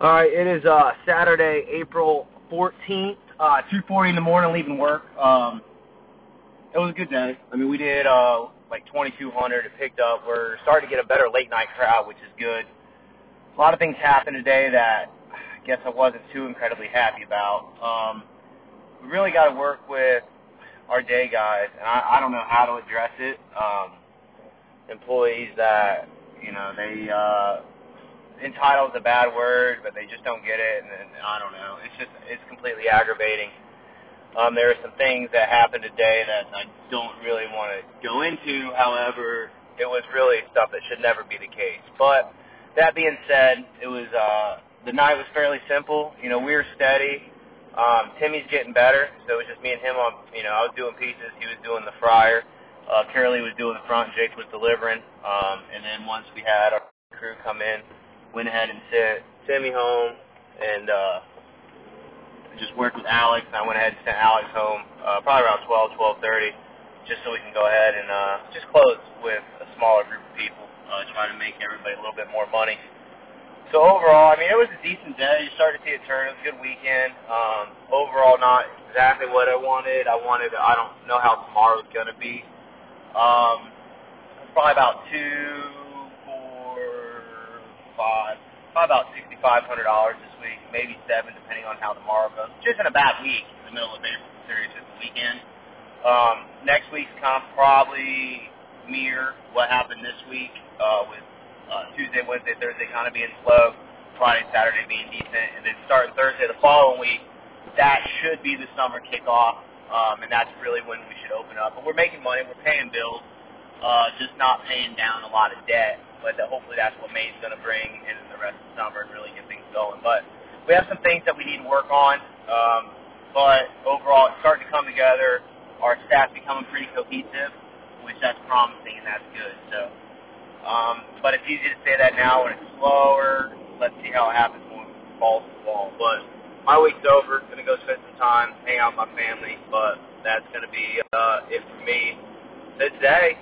All right, it is uh, Saturday, April 14th, uh, 2:40 in the morning, leaving work. Um, it was a good day. I mean, we did uh, like 2,200. It picked up. We're starting to get a better late night crowd, which is good. A lot of things happened today that I guess I wasn't too incredibly happy about. Um, we really got to work with our day guys, and I, I don't know how to address it. Um, employees that you know they uh, entitled is a bad word, but they just don't get it, and, and I don't know. It's just it's completely aggravating. Um, there are some things that happened today that I don't really want to go into. However, it was really stuff that should never be the case. But that being said, it was uh, the night was fairly simple. You know, we were steady. Um, Timmy's getting better, so it was just me and him on. You know, I was doing pieces, he was doing the fryer. Uh, Carolee was doing the front, Jake was delivering. Um, and then once we had our crew come in, went ahead and sent Timmy home and uh, just worked with Alex. And I went ahead and sent Alex home uh, probably around 12, 12:30, just so we can go ahead and uh, just close with a smaller group of people, uh, trying to make everybody a little bit more money. So overall, I mean, it was a decent day. You started to see a turn. It was a good weekend. Um, overall, not exactly what I wanted. I wanted. I don't know how tomorrow's going to be. Um, probably about two five, probably about sixty five hundred dollars this week, maybe seven, depending on how tomorrow goes. Just in a bad week in the middle of April, serious just the weekend. Um, next week's comp probably mirror what happened this week uh, with uh, Tuesday, Wednesday, Thursday kind of being slow, Friday, Saturday being decent, and then starting Thursday the following week, that should be the summer kickoff, um, and that's really when we should open up. But we're making money, we're paying bills, uh, just not paying down a lot of debt but that hopefully that's what May's going to bring in the rest of the summer and really get things going. But we have some things that we need to work on. Um, but overall, it's starting to come together. Our staff becoming pretty cohesive, which that's promising and that's good. So, um, but it's easy to say that now when it's slower. Let's see how it happens when it falls to wall. But my week's over. Gonna go spend some time, hang out with my family. But that's gonna be uh, it for me today.